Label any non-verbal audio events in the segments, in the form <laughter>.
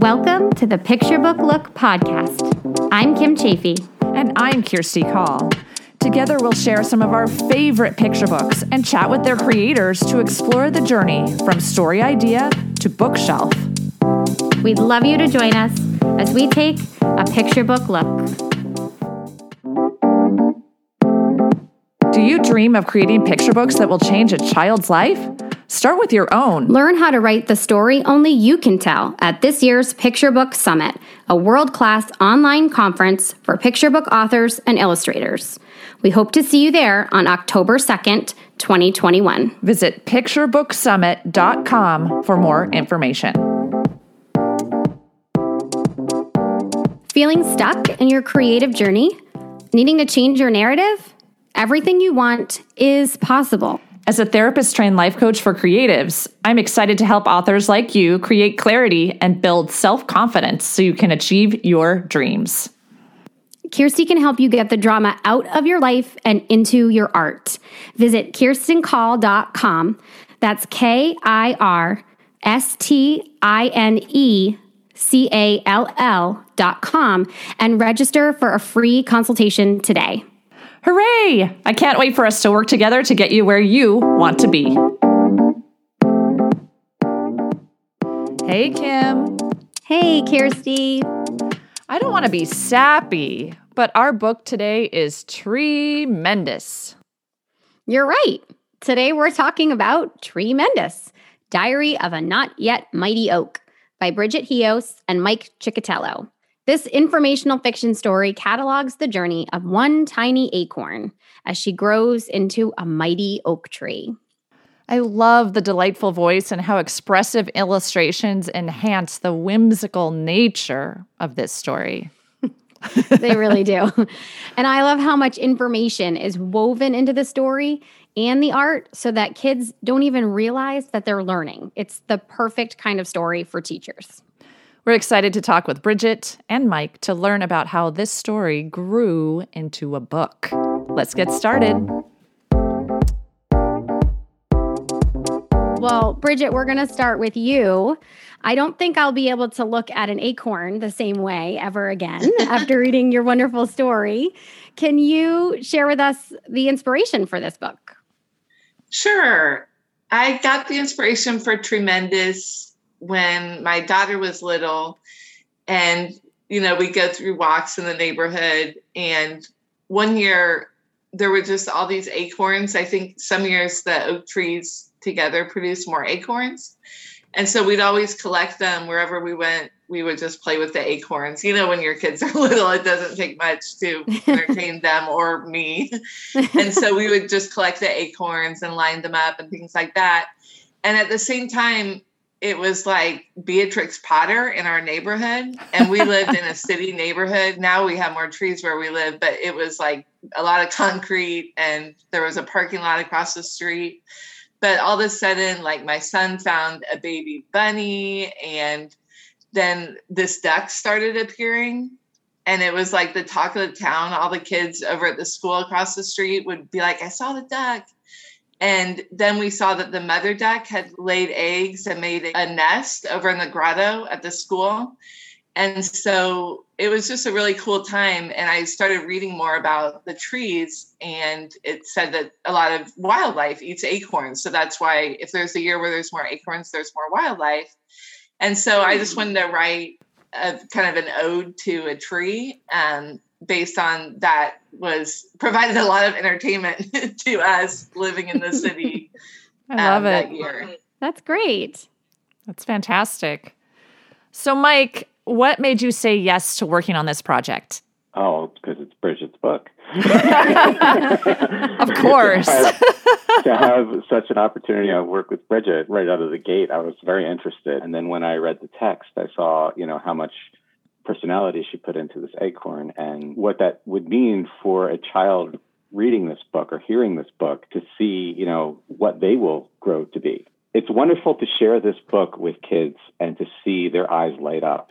Welcome to the Picture Book Look podcast. I'm Kim Chaffee. And I'm Kirsti Call. Together, we'll share some of our favorite picture books and chat with their creators to explore the journey from story idea to bookshelf. We'd love you to join us as we take a picture book look. Do you dream of creating picture books that will change a child's life? Start with your own. Learn how to write the story only you can tell at this year's Picture Book Summit, a world class online conference for picture book authors and illustrators. We hope to see you there on October 2nd, 2021. Visit picturebooksummit.com for more information. Feeling stuck in your creative journey? Needing to change your narrative? Everything you want is possible. As a therapist trained life coach for creatives, I'm excited to help authors like you create clarity and build self confidence so you can achieve your dreams. Kirsti can help you get the drama out of your life and into your art. Visit kirstencall.com. That's K I R S T I N E C A L L dot com and register for a free consultation today. Hooray! I can't wait for us to work together to get you where you want to be. Hey, Kim. Hey, Kirsti. I don't want to be sappy, but our book today is tremendous. You're right. Today we're talking about Tremendous Diary of a Not Yet Mighty Oak by Bridget Heos and Mike Ciccotello. This informational fiction story catalogs the journey of one tiny acorn as she grows into a mighty oak tree. I love the delightful voice and how expressive illustrations enhance the whimsical nature of this story. <laughs> they really do. And I love how much information is woven into the story and the art so that kids don't even realize that they're learning. It's the perfect kind of story for teachers. We're excited to talk with Bridget and Mike to learn about how this story grew into a book. Let's get started. Well, Bridget, we're going to start with you. I don't think I'll be able to look at an acorn the same way ever again <laughs> after reading your wonderful story. Can you share with us the inspiration for this book? Sure. I got the inspiration for Tremendous when my daughter was little and you know we go through walks in the neighborhood and one year there were just all these acorns. I think some years the oak trees together produced more acorns. And so we'd always collect them wherever we went. We would just play with the acorns. You know when your kids are <laughs> little it doesn't take much to <laughs> entertain them or me. <laughs> And so we would just collect the acorns and line them up and things like that. And at the same time it was like Beatrix Potter in our neighborhood. And we lived in a <laughs> city neighborhood. Now we have more trees where we live, but it was like a lot of concrete and there was a parking lot across the street. But all of a sudden, like my son found a baby bunny and then this duck started appearing. And it was like the talk of the town. All the kids over at the school across the street would be like, I saw the duck. And then we saw that the mother duck had laid eggs and made a nest over in the grotto at the school. And so it was just a really cool time. And I started reading more about the trees, and it said that a lot of wildlife eats acorns. So that's why, if there's a year where there's more acorns, there's more wildlife. And so I just wanted to write a kind of an ode to a tree. Um, based on that was provided a lot of entertainment <laughs> to us living in the <laughs> city. I love um, it. That year. That's great. That's fantastic. So, Mike, what made you say yes to working on this project? Oh, because it's Bridget's book. <laughs> of course. to, have, to have such an opportunity to work with Bridget right out of the gate, I was very interested. And then when I read the text, I saw, you know, how much personality she put into this acorn and what that would mean for a child reading this book or hearing this book to see, you know, what they will grow to be. It's wonderful to share this book with kids and to see their eyes light up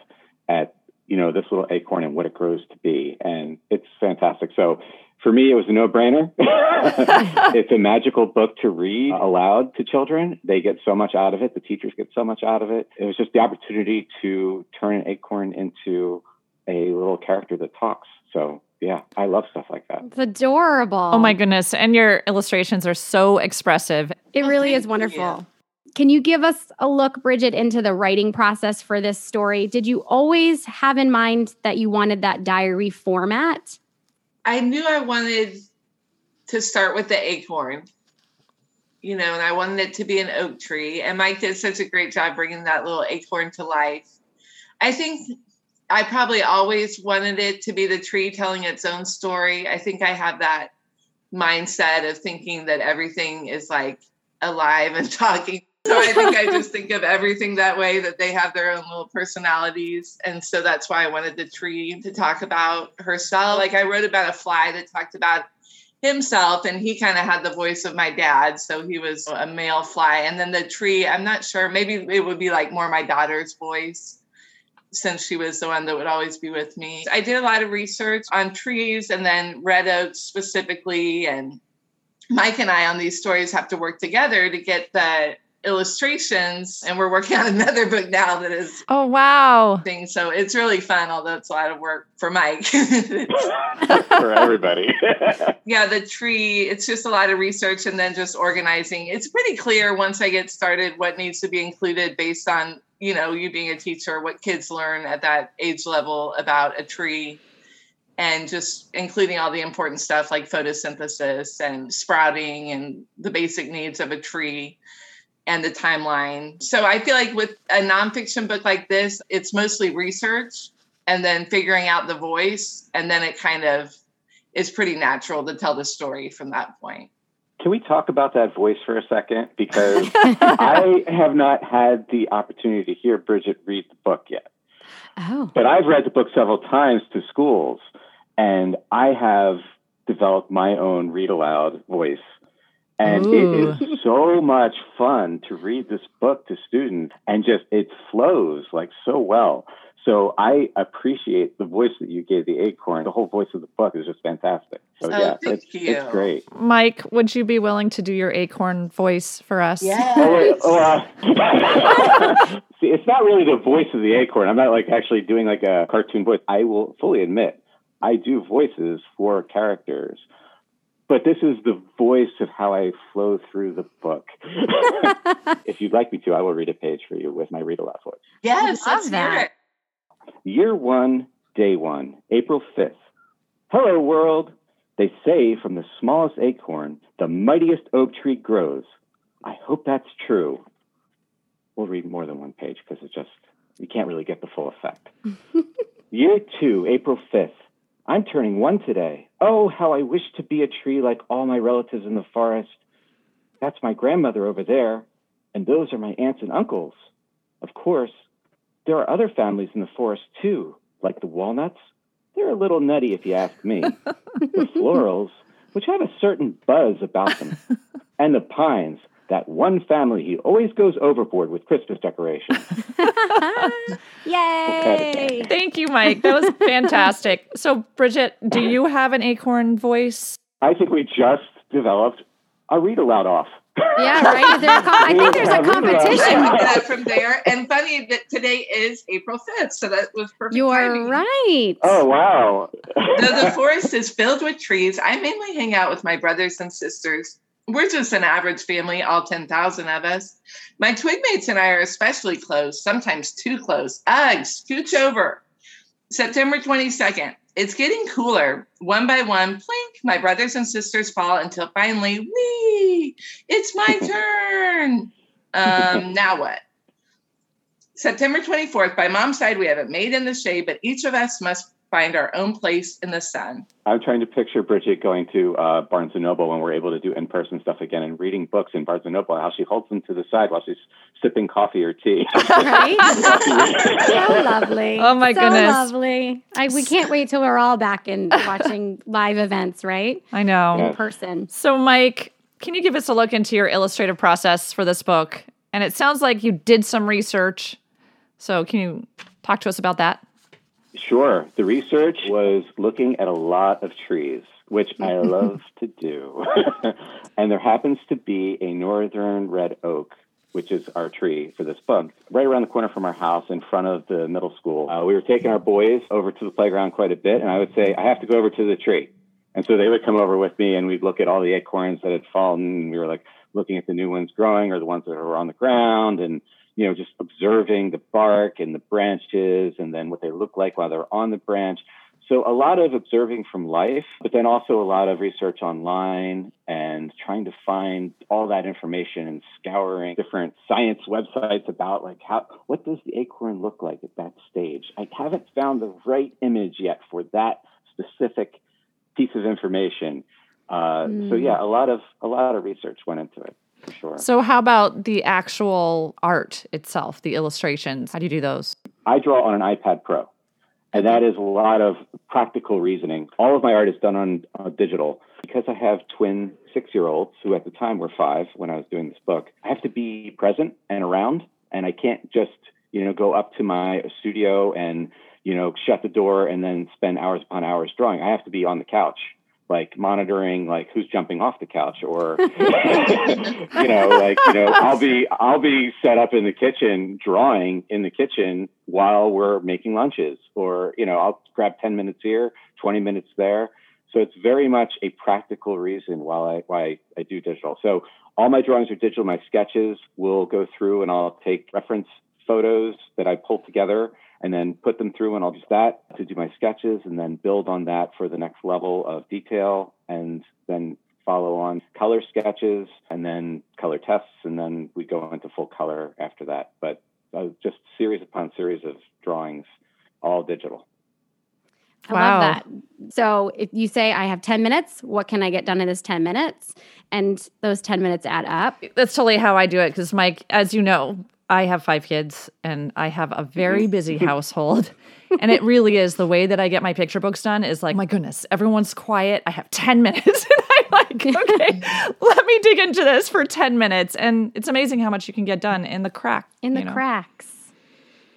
at, you know, this little acorn and what it grows to be. And it's fantastic. So for me, it was a no brainer. it's <laughs> a magical book to read aloud to children. They get so much out of it. The teachers get so much out of it. It was just the opportunity to turn an acorn into a little character that talks. So, yeah, I love stuff like that. It's adorable. Oh my goodness. And your illustrations are so expressive. It Oh, really thank is wonderful. you. Can you give us a look, Bridget, into the writing process for this story? Did you always have in mind that you wanted that diary format? I knew I wanted to start with the acorn, you know, and I wanted it to be an oak tree. And Mike did such a great job bringing that little acorn to life. I think I probably always wanted it to be the tree telling its own story. I think I have that mindset of thinking that everything is like alive and <laughs> talking. So I think I just think of everything that way, that they have their own little personalities. And so that's why I wanted the tree to talk about herself. Like I wrote about a fly that talked about himself and he kind of had the voice of my dad. So he was a male fly. And then the tree, I'm not sure, maybe it would be like more my daughter's voice since she was the one that would always be with me. I did a lot of research on trees and then red oaks specifically. And Mike and I on these stories have to work together to get the illustrations. And we're working on <laughs> another book now that is Oh, wow. thing. So it's really fun, although it's a lot of work for Mike. <laughs> For everybody. <laughs> yeah, the tree, it's just a lot of research and then just organizing. It's pretty clear once I get started what needs to be included based on, you know, you being a teacher, what kids learn at that age level about a tree. And just including all the important stuff like photosynthesis and sprouting and the basic needs of a tree and the timeline. So I feel like with a nonfiction book like this, it's mostly research and then figuring out the voice. And then it kind of is pretty natural to tell the story from that point. Can we talk about that voice for a second? Because <laughs> I have not had the opportunity to hear Bridget read the book yet. Oh. But I've read the book several times to schools, and I have developed my own read aloud voice. And Ooh. it is so much fun to read this book to students, and just it flows like so well. So I appreciate the voice that you gave the acorn. The whole voice of the book is just fantastic. So Oh, yeah, thank it's, you. it's great. Mike, would you be willing to do your acorn voice for us? Oh, oh, uh, <laughs> see, it's not really the voice of the acorn. I'm not like actually doing like a cartoon voice. I will fully admit I do voices for characters, but this is the voice of how I flow through the book. <laughs> if you'd like me to, I will read a page for you with my read aloud voice. Yes, love let's that. Year one, day one, April 5th. Hello, world. They say from the smallest acorn, the mightiest oak tree grows. I hope that's true. We'll read more than one page because it just, you can't really get the full effect. <laughs> Year two, April 5th. I'm turning one today. Oh, how I wish to be a tree like all my relatives in the forest. That's my grandmother over there, and those are my aunts and uncles. Of course, there are other families in the forest too, like the walnuts. They're a little nutty if you ask me. <laughs> the florals, which have a certain buzz about them, <laughs> and the pines, that one family he always goes overboard with Christmas decorations. <laughs> <laughs> Yay! Thank you, Mike. That was <laughs> fantastic. So, Bridget, do you have an acorn voice? I think we just developed a read aloud off. Yeah, right. There a com- I think there's a Yeah, read aloud. I competition. picked it up from there. And funny that today is April 5th. So that was perfect. You are timing. right. Oh, wow. Though the forest is filled with trees, I mainly hang out with my brothers and sisters. We're just an average family, all 10,000 of us. My twig mates and I are especially close, sometimes too close. Ugh, scooch over. September 22nd. It's getting cooler. One by one, plink, my brothers and sisters fall until finally, wee, it's my <laughs> turn. Um, now what? September 24th, by mom's side, we have it made in the shade, but each of us must find our own place in the sun. I'm trying to picture Bridget going to uh, Barnes and Noble when we're able to do in-person stuff again and reading books in Barnes and Noble. How she holds them to the side while she's sipping coffee or tea. <laughs> Right? <laughs> so lovely. <laughs> Oh, my so goodness. lovely. I, we can't wait till we're all back and watching live events, right? I know. In Yeah. person. So, Mike, can you give us a look into your illustrative process for this book? And it sounds like you did some research. So, can you talk to us about that? Sure. The research was looking at a lot of trees. which I <laughs> love to do. <laughs> and there happens to be a northern red oak, which is our tree for this book, right around the corner from our house in front of the middle school. Uh, we were taking our boys over to the playground quite a bit, and I would say, I have to go over to the tree. And so they would come over with me, and we'd look at all the acorns that had fallen. And we were like looking at the new ones growing or the ones that were on the ground, and you know, just observing the bark and the branches, and then what they look like while they're on the branch. So a lot of observing from life, but then also a lot of research online and trying to find all that information and scouring different science websites about like how what does the acorn look like at that stage. I haven't found the right image yet for that specific piece of information. Uh, mm. So yeah, a lot of a lot of research went into it sure. So how about the actual art itself, the illustrations? How do you do those? I draw on an iPad Pro. And that is a lot of practical reasoning. All of my art is done on uh, digital. Because I have twin six year olds who at the time were five when I was doing this book, I have to be present and around. And I can't just, you know, go up to my studio and, you know, shut the door and then spend hours upon hours drawing. I have to be on the couch like monitoring like who's jumping off the couch or <laughs> <laughs> you know like you know i'll be i'll be set up in the kitchen drawing in the kitchen while we're making lunches or you know i'll grab 10 minutes here 20 minutes there. So it's very much a practical reason why I, why I do digital. So all my drawings are digital. My sketches will go through and i'll take reference photos that i pull together and then put them through and I'll use that to do my sketches and then build on that for the next level of detail and then follow on color sketches and then color tests and then we go into full color after that. But uh, just series upon series of drawings, all digital. I wow. love that. So if you say I have 10 minutes, what can I get done in this 10 minutes? And those 10 minutes add up. That's totally how I do it because Mike, as you know, I have five kids and I have a very <laughs> busy household. and it really is the way that I get my picture books done is like, oh my goodness, everyone's quiet. I have 10 minutes. <laughs> and I'm like, <laughs> okay, let me dig into this for 10 minutes. And it's amazing how much you can get done in the crack. In the know. cracks.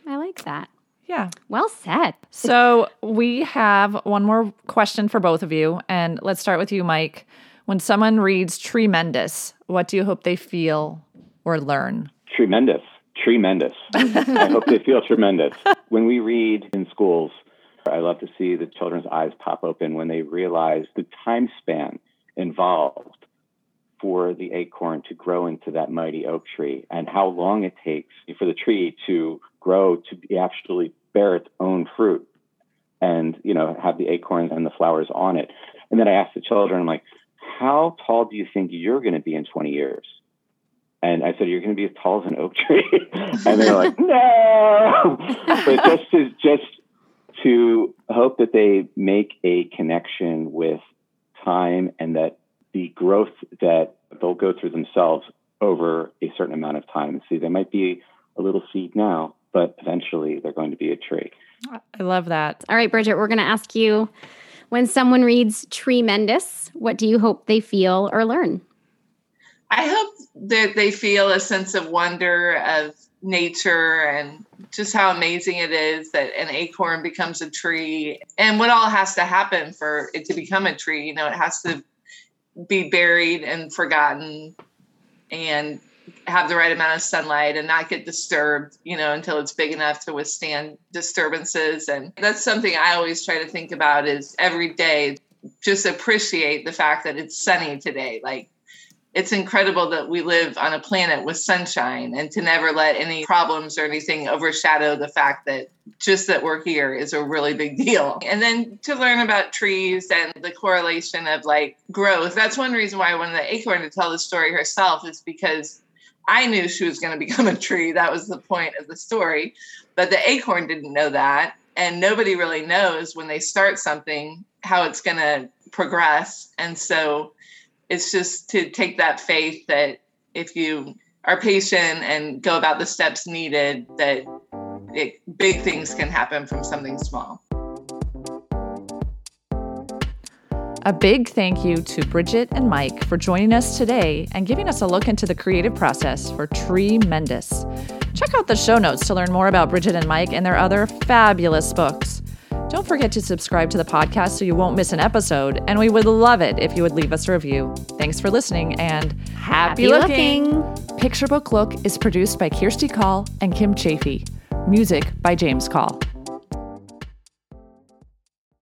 I like that. Yeah. Well said. So we have one more question for both of you. And let's start with you, Mike. When someone reads Tremendous, what do you hope they feel or learn? Tremendous tremendous. I hope they feel tremendous. When we read in schools, I love to see the children's eyes pop open when they realize the time span involved for the acorn to grow into that mighty oak tree and how long it takes for the tree to grow to actually bear its own fruit and you know have the acorns and the flowers on it and then i ask the children i'm like how tall do you think you're going to be in 20 years and I said, "You're going to be as tall as an oak tree," <laughs> and they're like, "No!" <laughs> but just to just to hope that they make a connection with time and that the growth that they'll go through themselves over a certain amount of time. See, they might be a little seed now, but eventually they're going to be a tree. I love that. All right, Bridget, we're going to ask you when someone reads Tremendous, what do you hope they feel or learn? I hope that they feel a sense of wonder of nature and just how amazing it is that an acorn becomes a tree and what all has to happen for it to become a tree. You know, it has to be buried and forgotten and have the right amount of sunlight and not get disturbed, you know, until it's big enough to withstand disturbances. And that's something I always try to think about is every day just appreciate the fact that it's sunny today. Like it's incredible that we live on a planet with sunshine and to never let any problems or anything overshadow the fact that just that we're here is a really big deal. And then to learn about trees and the correlation of like growth. That's one reason why I wanted the acorn to tell the story herself is because I knew she was going <laughs> to become a tree. That was the point of the story. But the acorn didn't know that. And nobody really knows when they start something how it's going to progress. And so it's just to take that faith that if you are patient and go about the steps needed, that it, big things can happen from something small. A big thank you to Bridget and Mike for joining us today and giving us a look into the creative process for Tremendous. Check out the show notes to learn more about Bridget and Mike and their other fabulous books. Don't forget to subscribe to the podcast so you won't miss an episode, and we would love it if you would leave us a review. Thanks for listening and happy, Happy looking. looking. Picture Book Look is produced by Kirsti Call and Kim Chaffee. Music by James Call.